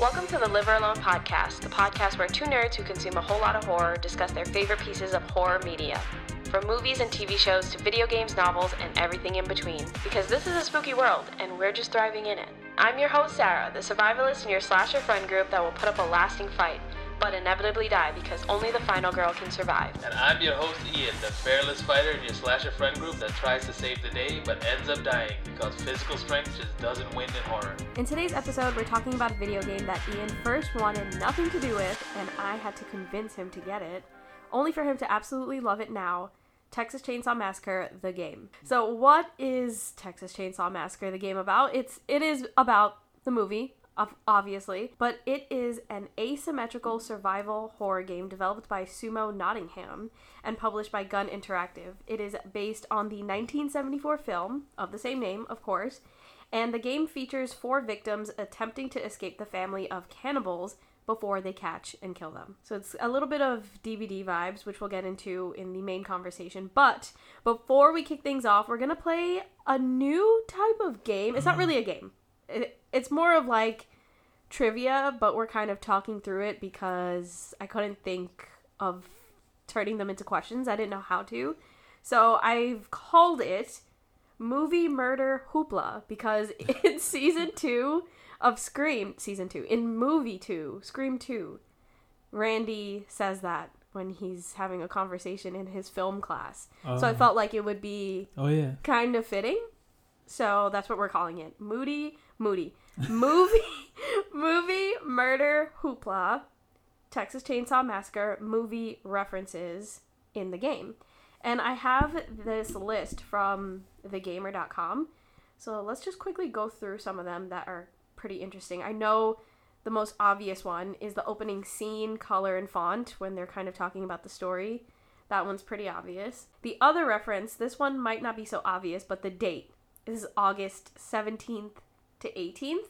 Welcome to the Liver Alone podcast, the podcast where two nerds who consume a whole lot of horror discuss their favorite pieces of horror media. From movies and TV shows to video games, novels, and everything in between. Because this is a spooky world, and we're just thriving in it. I'm your host, Sarah, the survivalist in your slasher friend group that will put up a lasting fight, but inevitably die because only the final girl can survive. And I'm your host Ian, the fearless fighter in your slasher friend group that tries to save the day but ends up dying because physical strength just doesn't win in horror. In today's episode, we're talking about a video game that Ian first wanted nothing to do with, and I had to convince him to get it, only for him to absolutely love it now. Texas Chainsaw Massacre the game. So what is Texas Chainsaw Massacre the game about? It's it is about the movie obviously, but it is an asymmetrical survival horror game developed by Sumo Nottingham and published by Gun Interactive. It is based on the 1974 film of the same name, of course, and the game features four victims attempting to escape the family of cannibals before they catch and kill them. So it's a little bit of DBD vibes, which we'll get into in the main conversation. But before we kick things off, we're to play a new type of game. It's not really a game, it's more of like trivia, but we're kind of talking through it because I couldn't think of turning them into questions. I didn't know how to. So I've called it Movie Murder Hoopla because in season two of Scream, season two, in movie two, Scream 2, Randy says that when he's having a conversation in his film class. Oh. So I oh. felt like it would be oh yeah kind of fitting. So that's what we're calling it. Moody, Moody. Movie movie murder hoopla. Texas Chainsaw Massacre movie references in the game. And I have this list from thegamer.com. So let's just quickly go through some of them that are pretty interesting. I know the most obvious one is the opening scene, color, and font when they're kind of talking about the story. That one's pretty obvious. The other reference, this one might not be so obvious, but the date is August 17th to 18th.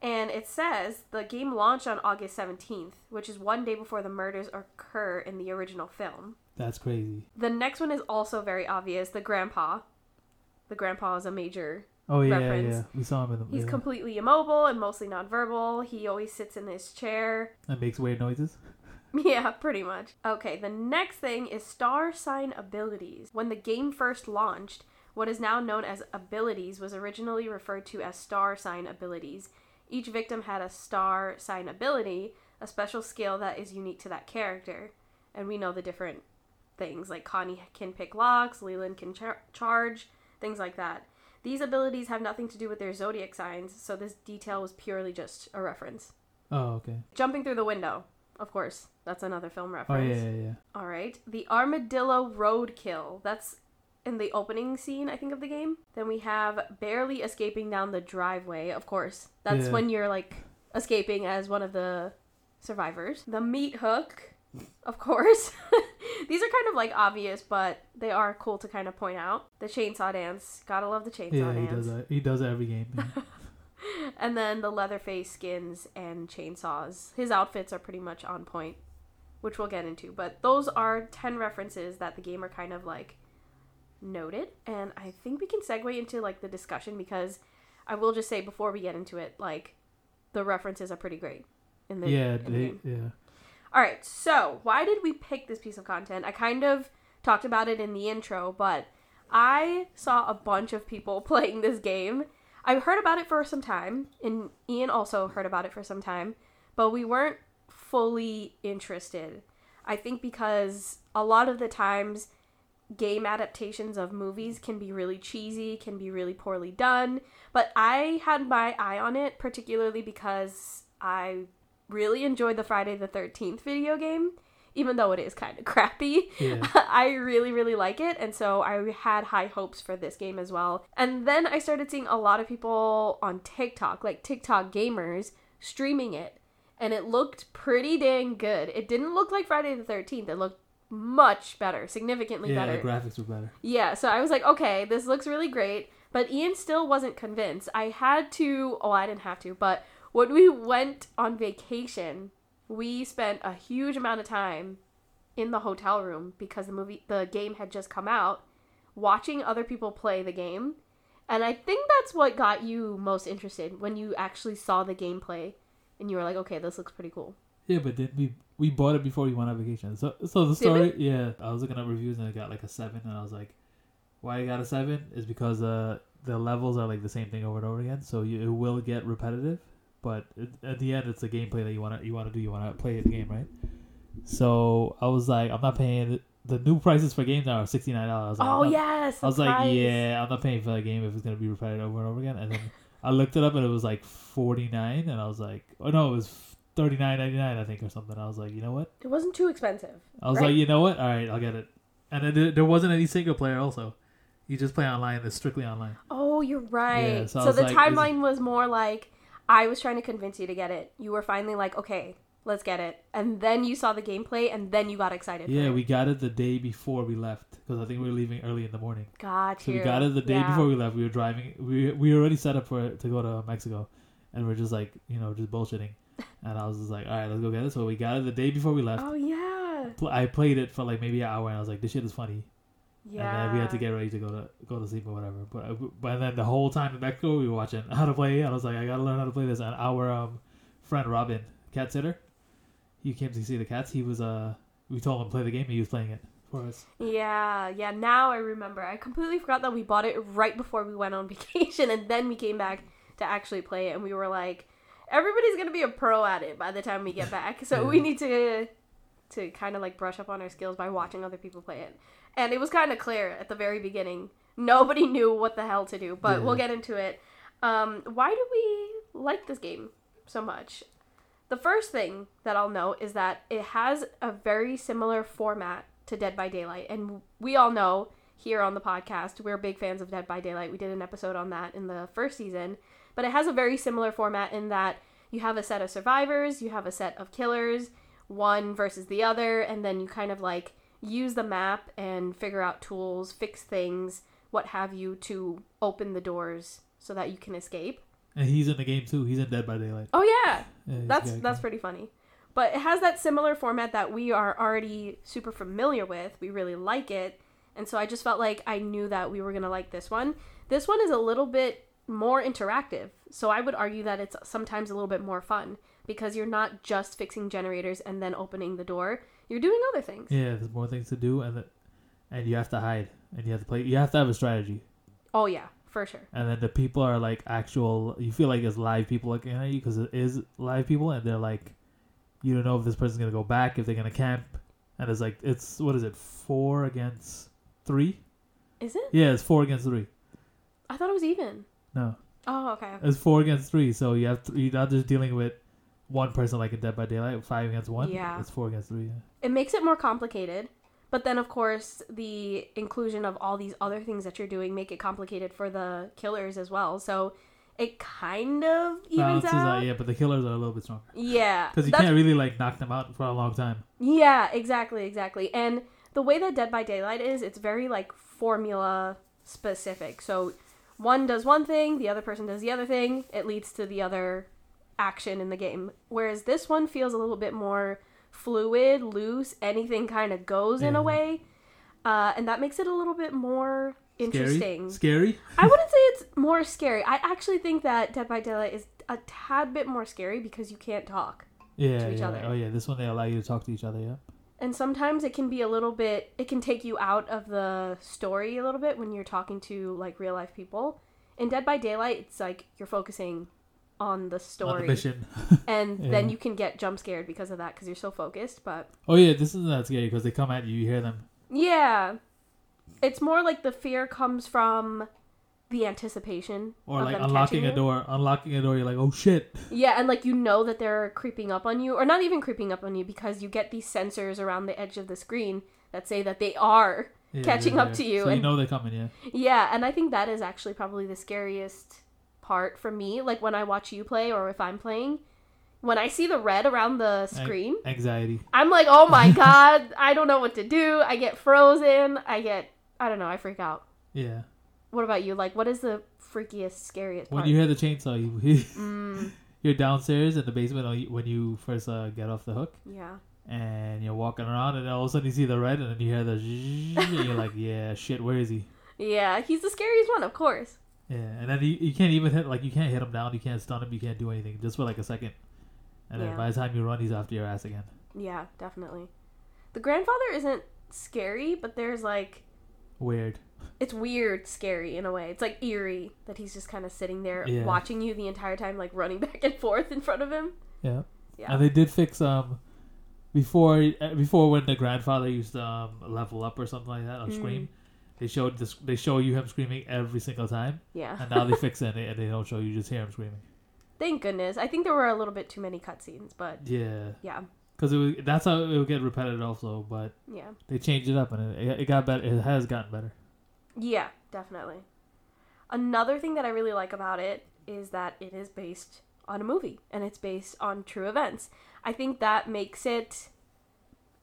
And it says the game launched on August 17th, which is one day before the murders occur in the original film. That's crazy. The next one is also very obvious. The grandpa. The grandpa is a major Oh yeah, reference. yeah, we saw him in the. He's yeah. completely immobile and mostly nonverbal. He always sits in his chair and makes weird noises. Yeah, pretty much. Okay, the next thing is star sign abilities. When the game first launched, what is now known as abilities was originally referred to as star sign abilities. Each victim had a star sign ability, a special skill that is unique to that character. And we know the different things, like Connie can pick locks, Leland can char- charge, things like that. These abilities have nothing to do with their zodiac signs, so this detail was purely just a reference. Oh, okay. Jumping through the window, of course. That's another film reference. Oh, yeah, yeah, yeah. All right. The Armadillo Roadkill. That's in the opening scene, I think, of the game. Then we have barely escaping down the driveway. Of course, that's yeah. when you're like escaping as one of the survivors. The meat hook, of course. These are kind of like obvious, but they are cool to kind of point out. The chainsaw dance, gotta love the chainsaw yeah, dance. he does that. He does it every game. and then the Leatherface skins and chainsaws. His outfits are pretty much on point, which we'll get into. But those are ten references that the gamer kind of like noted and i think we can segue into like the discussion because i will just say before we get into it like the references are pretty great in the yeah in they, the yeah. All right so why did we pick this piece of content? I kind of talked about it in the intro but i saw a bunch of people playing this game. I heard about it for some time and ian also heard about it for some time but we weren't fully interested. I think because a lot of the times game adaptations of movies can be really cheesy, can be really poorly done. But I had my eye on it, particularly because I really enjoyed the Friday the 13th video game, even though it is kind of crappy. Yeah. I really, really like it. And so I had high hopes for this game as well. And then I started seeing a lot of people on TikTok, like TikTok gamers, streaming it. And it looked pretty dang good. It didn't look like Friday the 13th. It looked much better, significantly yeah, better. Yeah, the graphics were better. Yeah, so I was like, okay, this looks really great. But Ian still wasn't convinced. I had to, oh, I didn't have to, but when we went on vacation, we spent a huge amount of time in the hotel room because the movie, the game had just come out, watching other people play the game. And I think that's what got you most interested when you actually saw the gameplay and you were like, okay, this looks pretty cool. Yeah, but then we we bought it before we went on vacation. So so the story, yeah, I was looking up reviews and it got like a seven, and I was like, why I got a seven is because uh the levels are like the same thing over and over again, so you, it will get repetitive. But it, at the end, it's the gameplay that you want to you want to do. You want to play the game, right? So I was like, I'm not paying the new prices for games now are sixty nine dollars. Like, Oh not, yes, I was price. like, yeah, I'm not paying for that game if it's gonna be repetitive over and over again. And then I looked it up and it was like forty nine, and I was like, oh no, it was thirty nine ninety nine, I think, or something. I was like, you know what? It wasn't too expensive. I was right? like, you know what? All right, I'll get it. And then there wasn't any single player. Also, you just play online. It's strictly online. Oh, you're right. Yeah, so, so the like, timeline was more like I was trying to convince you to get it. You were finally like, okay, let's get it. And then you saw the gameplay, and then you got excited. Yeah, we got it the day before we left because I think we were leaving early in the morning. Gotcha. So we got it the day yeah. before we left. We were driving. We we already set up for to go to Mexico, and we're just like you know just bullshitting. And I was just like, all right, let's go get it. So we got it the day before we left. Oh yeah. I played it for like maybe an hour, and I was like, this shit is funny. Yeah. And then we had to get ready to go to go to sleep or whatever. But uh, but then the whole time in Mexico, we were watching how to play. And I was like, I gotta learn how to play this. And our um, friend Robin, cat sitter, he came to see the cats. He was uh, we told him to play the game. He was playing it for us. Yeah, yeah. Now I remember. I completely forgot that we bought it right before we went on vacation, and then we came back to actually play it. And we were like, everybody's gonna be a pro at it by the time we get back. So yeah. we need to to kind of like brush up on our skills by watching other people play it. And it was kind of clear at the very beginning. Nobody knew what the hell to do, but yeah. we'll get into it. Um, why do we like this game so much? The first thing that I'll note is that it has a very similar format to Dead by Daylight. And we all know here on the podcast, we're big fans of Dead by Daylight. We did an episode on that in the first season. But it has a very similar format in that you have a set of survivors, you have a set of killers, one versus the other, and then you kind of like use the map and figure out tools, fix things, what have you, to open the doors so that you can escape. And he's in the game too. He's in Dead by Daylight. Oh yeah, yeah that's that's pretty funny. But it has that similar format that we are already super familiar with. We really like it, and so I just felt like I knew that we were gonna like this one. This one is a little bit more interactive, so I would argue that it's sometimes a little bit more fun because you're not just fixing generators and then opening the door. You're doing other things. Yeah, there's more things to do, and the, and you have to hide, and you have to play. You have to have a strategy. Oh yeah, for sure. And then the people are like actual. You feel like it's live people looking at you because it is live people, and they're like, you don't know if this person's gonna go back, if they're gonna camp, and it's like it's what is it, four against three? Is it? Yeah, it's four against three. I thought it was even. No. Oh, okay. It's four against three, so you have to, you're not just dealing with one person like in Dead by Daylight, five against one. Yeah. It's four against three. Yeah. It makes it more complicated. But then, of course, the inclusion of all these other things that you're doing make it complicated for the killers as well. So it kind of evens Balances out. yeah, but the killers are a little bit stronger. Yeah, because you can't really like knock them out for a long time. Yeah, exactly, exactly. And the way that Dead by Daylight is, it's very like formula specific. So one does one thing, the other person does the other thing. It leads to the other action in the game. Whereas this one feels a little bit more fluid, loose, anything kind of goes yeah. in a way. Uh, and that makes it a little bit more interesting. Scary? scary? I wouldn't say it's more scary. I actually think that Dead by Daylight is a tad bit more scary because you can't talk yeah, to each yeah. other. Oh yeah, this one they allow you to talk to each other, yeah. And sometimes it can be a little bit it can take you out of the story a little bit when you're talking to like real life people. In Dead by Daylight, it's like you're focusing on the story the mission and yeah. then you can get jump scared because of that because you're so focused but oh yeah this isn't that scary because they come at you you hear them yeah it's more like the fear comes from the anticipation or like unlocking a door unlocking a door you're like oh shit yeah and like you know that they're creeping up on you or not even creeping up on you because you get these sensors around the edge of the screen that say that they are yeah, catching yeah, up to you so and, you know they're coming yeah yeah and i think that is actually probably the scariest part for me, like when I watch you play or if I'm playing. When I see the red around the screen, anxiety. I'm like, "Oh my god, I don't know what to do. I get frozen. I get I don't know, I freak out." Yeah. What about you? Like what is the freakiest, scariest part? When you hear the chainsaw, you mm. you're downstairs in the basement when you first uh, get off the hook. Yeah. And you're walking around, and all of a sudden you see the red, and then you hear the, and you're like, "Yeah, shit, where is he?" Yeah, he's the scariest one, of course. Yeah, and then you, you can't even hit like you can't hit him down, you can't stun him, you can't do anything just for like a second. And then by the time you run, he's after your ass again. Yeah, definitely. The grandfather isn't scary, but there's like Weird. It's weird scary in a way. It's like eerie that he's just kind of sitting there Yeah. watching you the entire time like running back and forth in front of him. Yeah. Yeah. And they did fix um before uh, before when the grandfather used to um, level up or something like that or Mm. scream. They showed this. They show you him screaming every single time, yeah. and now they fix it and they don't show you. you Just hear him screaming. Thank goodness. I think there were a little bit too many cutscenes, but Yeah, yeah. because it was, that's how it would get repetitive also. But Yeah. they changed it up and it, it got better. It has gotten better. Yeah, definitely. Another thing that I really like about it is that it is based on a movie and it's based on true events. I think that makes it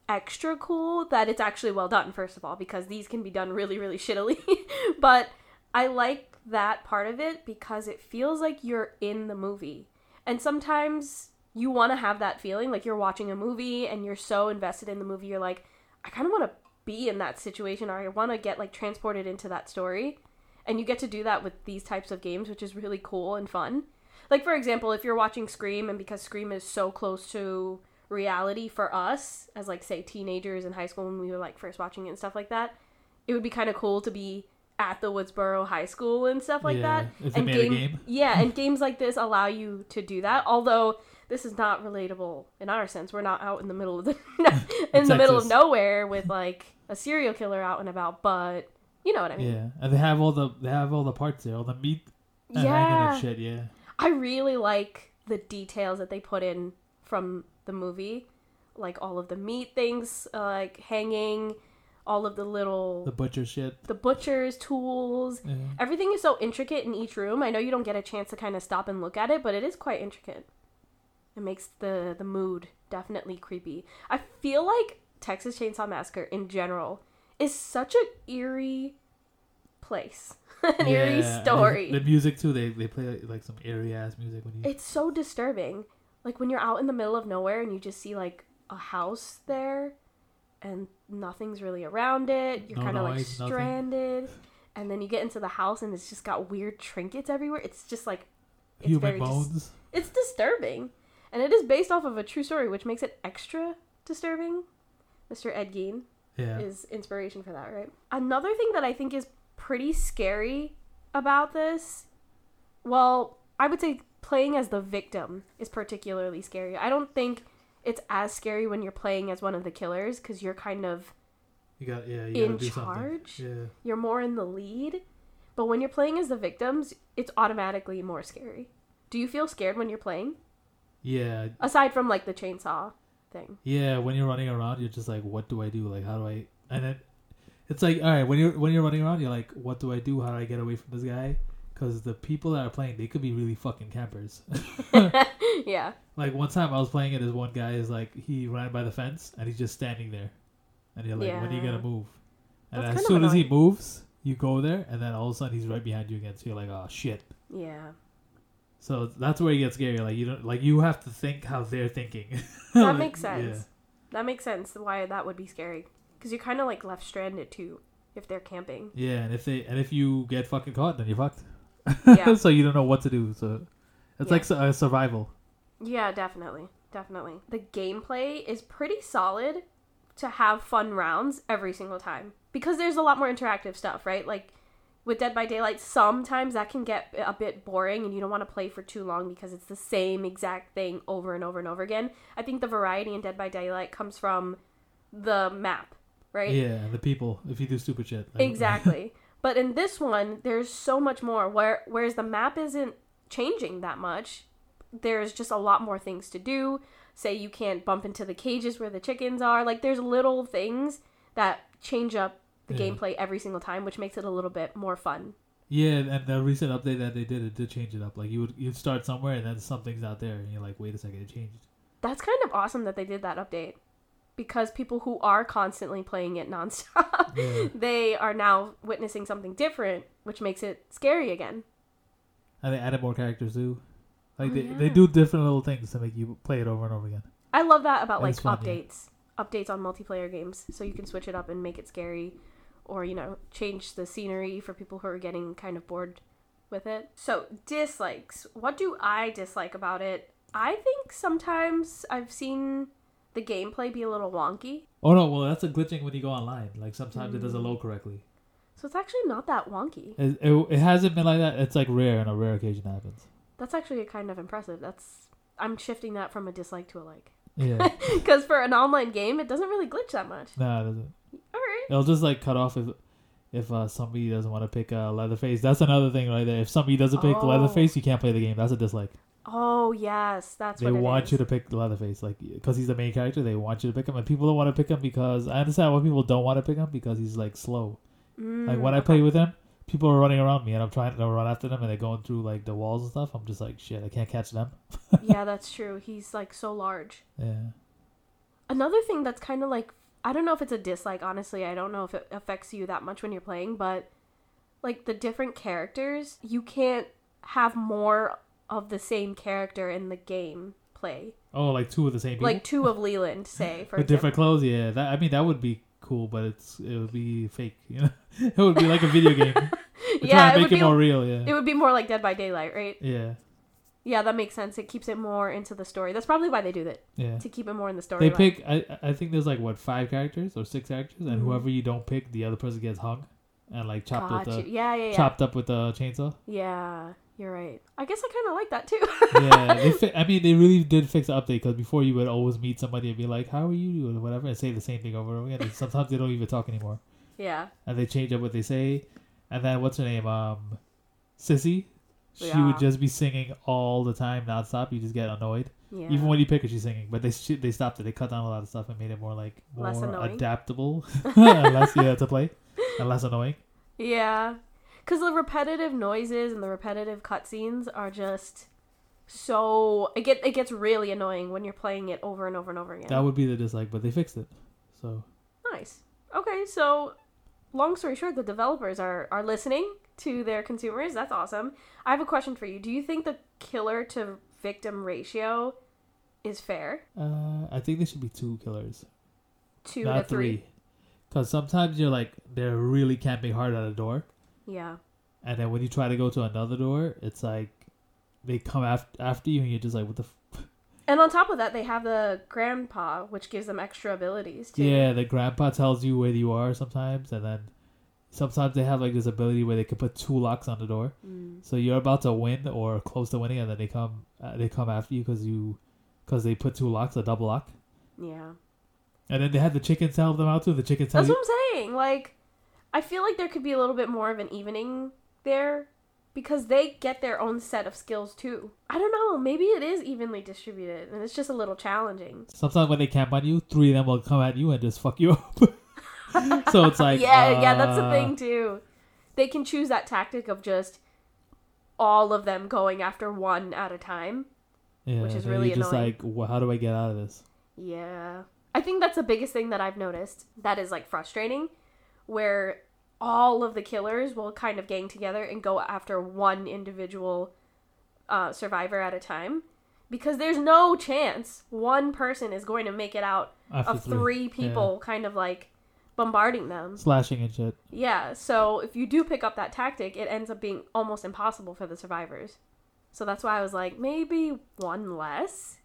extra cool that it's actually well done, first of all, because these can be done really, really shittily. but I like that part of it because it feels like you're in the movie. And sometimes you want to have that feeling like you're watching a movie and you're so invested in the movie, you're like, I kind of want to be in that situation or I want to get like transported into that story. And you get to do that with these types of games, which is really cool and fun. Like for example, if you're watching Scream and because Scream is so close to reality for us as like say teenagers in high school when we were like first watching it and stuff like that, it would be kind of cool to be at the Woodsboro High School and stuff like Yeah, that. if they made a game. Yeah, and games like this allow you to do that. Although this is not relatable in our sense. We're not out in the middle of the in the middle of nowhere with like a serial killer out and about, but you know what I mean. Yeah, and they have all the they have all the parts there, all the meat and hanging Yeah. and shit. Yeah, I really like the details that they put in from the movie, like all of the meat things, uh, like hanging, all of the little the butcher shit. the butcher's tools. Yeah. Everything is so intricate in each room. I know you don't get a chance to kind of stop and look at it, but it is quite intricate. It makes the the mood definitely creepy. I feel like Texas Chainsaw Massacre in general is such an eerie place, an eerie Yeah, and story. The, the music too. They they play like some eerie ass music when you. It's so disturbing. Like when you're out in the middle of nowhere and you just see like a house there and nothing's really around it. You're No kind of like noise, nothing. stranded. And then you get into the house and it's just got weird trinkets everywhere. It's just like it's Human very dis- bones. it's disturbing. And it is based off of a true story, which makes it extra disturbing. Mr. Ed Gein yeah. is inspiration for that, right? Another thing that I think is pretty scary about this, well, I would say playing as the victim is particularly scary. I don't think it's as scary when you're playing as one of the killers because you're kind of You got yeah. You in charge? something. Yeah. you're more in the lead. But when you're playing as the victims, it's automatically more scary. Do you feel scared when you're playing? Yeah. Aside from like the chainsaw thing. Yeah, when you're running around, you're just like, what do I do? Like, how do I? And then it's like, all right, when you're when you're running around, you're like, what do I do? How do I get away from this guy? Because the people that are playing, they could be really fucking campers. yeah. like one time, I was playing it. This one guy is like, he ran by the fence and he's just standing there, and you're like, when are you gonna move? And That's as soon as he moves, you go there, and then all of a sudden he's right behind you again. So you're like, oh shit. Yeah. So that's where it gets scary. Like you don't like you have to think how they're thinking. That Like, makes sense. yeah. That makes sense why that would be scary. Because you're kind of like left stranded too if they're camping. Yeah, and if they and if you get fucking caught, then you're fucked. Yeah. so you don't know what to do. So it's Yeah. like su- uh, survival. Yeah, definitely. Definitely. The gameplay is pretty solid to have fun rounds every single time. Because there's a lot more interactive stuff, right? Like with Dead by Daylight, sometimes that can get a bit boring and you don't want to play for too long because it's the same exact thing over and over and over again. I think the variety in Dead by Daylight comes from the map, right? Yeah, the people. If you do stupid shit. like- Exactly. but in this one, there's so much more. Where whereas the map isn't changing that much, there's just a lot more things to do. Say you can't bump into the cages where the chickens are. Like there's little things that change up the Yeah. gameplay every single time, which makes it a little bit more fun. yeah, and the recent update that they did, it did change it up. Like you would you'd start somewhere and then something's out there, and you're like, wait a second, it changed. That's kind of awesome that they did that update. Because people who are constantly playing it nonstop, Yeah. they are now witnessing something different, which makes it scary again. And they added more characters too. Like Oh, they, yeah. they do different little things to make you play it over and over again. I love that about That like fun, yeah. updates, updates on multiplayer games, so you can switch it up and make it scary, or you know change the scenery for people who are getting kind of bored with it. So, dislikes. What do I dislike about it? I think sometimes I've seen the gameplay be a little wonky. Oh no, well that's a glitching when you go online. Like sometimes it Mm. doesn't load correctly. So, it's actually not that wonky. It, it, it hasn't been like that. It's like rare, and a rare occasion happens. That's actually kind of impressive. That's I'm shifting that from a dislike to a like. Yeah, Because for an online game, it doesn't really glitch that much. nah, it doesn't. All. It'll just like cut off if if uh, somebody doesn't want to pick uh, Leatherface. That's another thing right there. If somebody doesn't pick Oh. Leatherface, you can't play the game. That's a dislike. Oh yes, that's they want is. you to pick Leatherface, like because he's the main character. They want you to pick him, and people don't want to pick him because I understand why people don't want to pick him because he's like slow. like Mm, when I play with him, people are running around me, and I'm trying to run after them, and they're going through like the walls and stuff. I'm just like shit, I can't catch them. yeah, that's true. He's like so large. Yeah, Another thing that's kind of like I don't know if it's a dislike. Honestly, I don't know if it affects you that much when you're playing, but like the different characters, you can't have more of the same character in the game play. oh, like two of the same people Like two of Leland, say for with different clothes. Yeah, that I mean that would be cool, but it's it would be fake. You know, it would be like a video game. Yeah, it make would it be. more real. Yeah, It would be more like Dead by Daylight, right? yeah, Yeah, that makes sense. It keeps it more into the story. That's probably why they do that yeah. to keep it more in the story. They line. pick. I I think there's like what five characters or six characters, and Mhm. whoever you don't pick, the other person gets hung, and like chopped with Gotcha. the Yeah, yeah, yeah. chopped up with the chainsaw. Yeah, you're right. I guess I kind of like that too. yeah, they fi- I mean, they really did fix the update because before you would always meet somebody and be like, "How are you?" or whatever, and say the same thing over and over again. And sometimes they don't even talk anymore, yeah. and they change up what they say. And then what's her name? Um, Sissy. She Yeah. would just be singing all the time, nonstop. You just get annoyed. Yeah. Even when you pick her, she's singing. But they sh- they stopped it. They cut down a lot of stuff and made it more like more Less annoying. adaptable, less yeah to play, and less annoying. Yeah. Because the repetitive noises and the repetitive cutscenes are just so it get it gets really annoying when you're playing it over and over and over again. That would be the dislike, but they fixed it. So nice. Okay, so long story short, the developers are are listening to their consumers. That's awesome. I have a question for you. Do you think the killer to victim ratio is fair? uh, I think there should be two killers. Two not to three. Because sometimes you're like they're really camping hard at a door, Yeah. and then when you try to go to another door, it's like they come after after you, and you're just like, what the. F-? And on top of that, they have the grandpa, which gives them extra abilities too. Yeah, the grandpa tells you where you are sometimes, and then sometimes they have like this ability where they can put two locks on the door, Mm. so you're about to win or close to winning, and then they come uh, they come after you because you because they put two locks, a double lock, Yeah. and then they had the chickens help them out too. The chickens That's what I'm saying. Like, I feel like there could be a little bit more of an evening there because they get their own set of skills too. I don't know. Maybe it is evenly distributed and it's just a little challenging. Sometimes when they camp on you, three of them will come at you and just fuck you up. so it's like yeah, yeah, that's the uh, thing too. They can choose that tactic of just all of them going after one at a time. Yeah, which is really just annoying. like, well, how do I get out of this? Yeah. I think that's the biggest thing that I've noticed that is like frustrating where all of the killers will kind of gang together and go after one individual uh, survivor at a time because there's no chance one person is going to make it out After of three people kind of like bombarding them. slashing and shit. Yeah, so if you do pick up that tactic, it ends up being almost impossible for the survivors. So that's why I was like, maybe one less.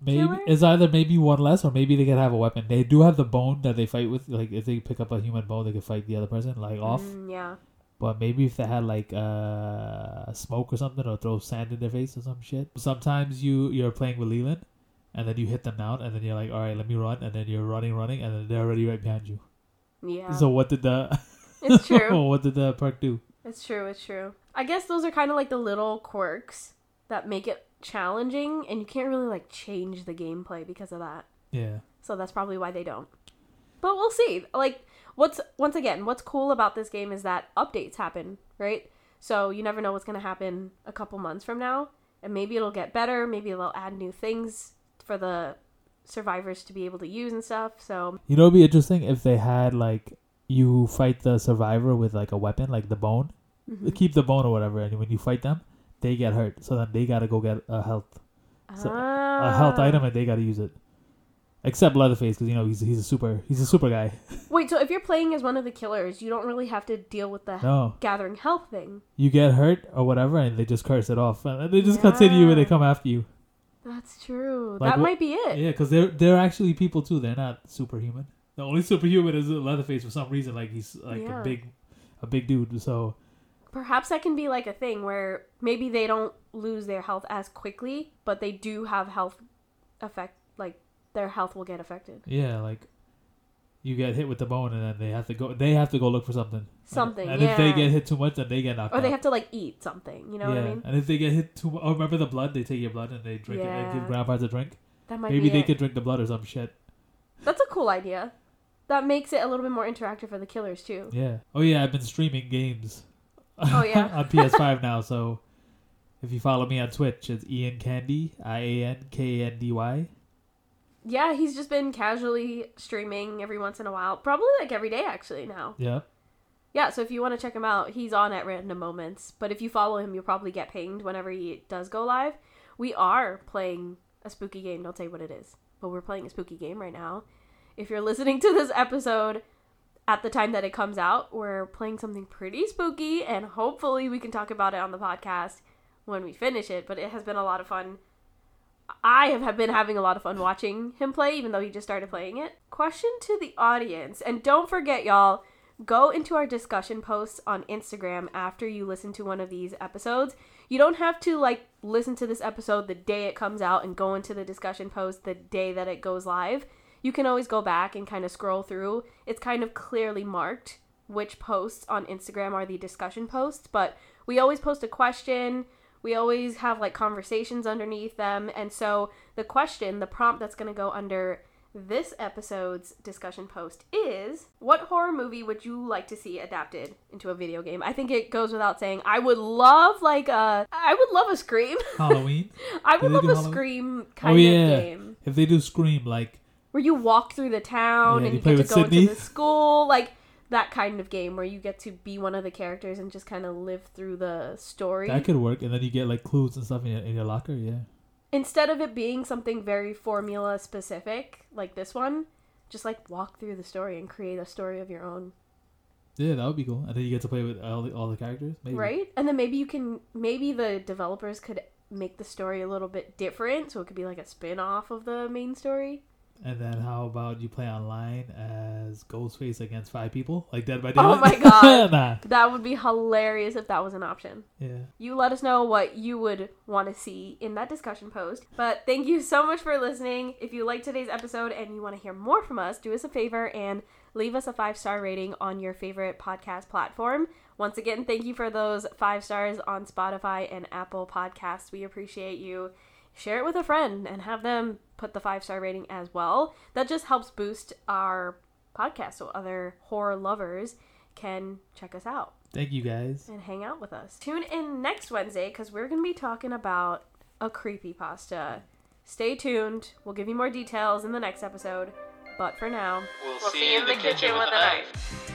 Maybe Killer? it's either maybe one less or maybe they can have a weapon. They do have the bone that they fight with. Like if they pick up a human bone, they can fight the other person like off. Mm, yeah. But maybe if they had like uh smoke or something or throw sand in their face or some shit. Sometimes you you're playing with Leland, and then you hit them down, and then you're like, all right, let me run, and then you're running, running, and then they're already right behind you. Yeah. So what did the it's true. what did the perk do? It's true, it's true. I guess those are kind of like the little quirks that make it challenging, and you can't really like change the gameplay because of that. Yeah. So that's probably why they don't. But we'll see. Like, what's once again, what's cool about this game is that updates happen, right? So you never know what's gonna happen a couple months from now, and maybe it'll get better. Maybe they'll add new things for the survivors to be able to use and stuff. So You know, it'd be interesting if they had like you fight the survivor with like a weapon, like the bone. mhm. Keep the bone or whatever, and when you fight them, they get hurt. So then they gotta go get a health so- a health Ah. item, and they gotta use it. except Leatherface because you know he's he's a super he's a super guy. Wait, so if you're playing as one of the killers, you don't really have to deal with the No, gathering health thing. you get hurt or whatever, and they just curse it off, and they just continue and they come after you. That's true. Like that might be it. Yeah, because they're they're actually people too. They're not superhuman. The only superhuman is Leatherface for some reason. Like he's like Yeah. a big a big dude. So Perhaps that can be like a thing where maybe they don't lose their health as quickly, but they do have health effect. Like their health will get affected. yeah, like you get hit with the bone, and then they have to go. They have to go look for something. Something, And, if they get hit too much, then they get knocked Or out. they have to like eat something. You know yeah, what I mean? and if they get hit too, oh, remember the blood? They take your blood and they drink it. They Yeah. give grandpas a drink. That might Maybe be they it. could drink the blood or some shit. That's a cool idea. That makes it a little bit more interactive for the killers too. Yeah. Oh yeah, I've been streaming games. Oh, yeah. on PS5 now. So if you follow me on Twitch, it's Ian Kandy, I A N K A N D Y. Yeah, he's just been casually streaming every once in a while. Probably like every day actually now. Yeah. Yeah, so if you want to check him out, he's on at random moments. But if you follow him, you'll probably get pinged whenever he does go live. We are playing a spooky game. Don't say what it is, but we're playing a spooky game right now. If you're listening to this episode at the time that it comes out, we're playing something pretty spooky, and hopefully we can talk about it on the podcast when we finish it. But it has been a lot of fun. I have been having a lot of fun watching him play, even though he just started playing it. Question to the audience, and don't forget, y'all, go into our discussion posts on Instagram after you listen to one of these episodes. You don't have to like listen to this episode the day it comes out and go into the discussion post the day that it goes live. You can always go back and kind of scroll through. It's kind of clearly marked which posts on Instagram are the discussion posts, but we always post a question. We always have like conversations underneath them. And so the question, the prompt that's going to go under this episode's discussion post is what horror movie would you like to see adapted into a video game? I think it goes without saying. I would love like a I would love a Scream. Halloween. I would love a Halloween? Scream oh kind yeah. of game If they do Scream, like where you walk through the town Yeah, and you get to go Sidney. into the school, like that kind of game where you get to be one of the characters and just kind of live through the story. that could work, and then you get like clues and stuff in your, in your locker. Yeah. Instead of it being something very formula specific like this one, just like walk through the story and create a story of your own. Yeah, that would be cool. And then you get to play with all the, all the characters. Maybe. Right? And then maybe you can maybe the developers could make the story a little bit different so it could be like a spin-off of the main story. And then how about you play online as Ghostface against five people, like Dead by Daylight? Oh my God. nah. That would be hilarious if that was an option. Yeah. You let us know what you would want to see in that discussion post. But thank you so much for listening. If you liked today's episode and you want to hear more from us, do us a favor and leave us a five star rating on your favorite podcast platform. Once again, thank you for those five stars on Spotify and Apple Podcasts. We appreciate you. Share it with a friend and have them put the five star rating as well. That just helps boost our podcast so other horror lovers can check us out Thank you guys. and hang out with us. Tune in next Wednesday because we're going to be talking about a creepy pasta. Stay tuned. We'll give you more details in the next episode. But for now, We'll, see you in the kitchen with a knife.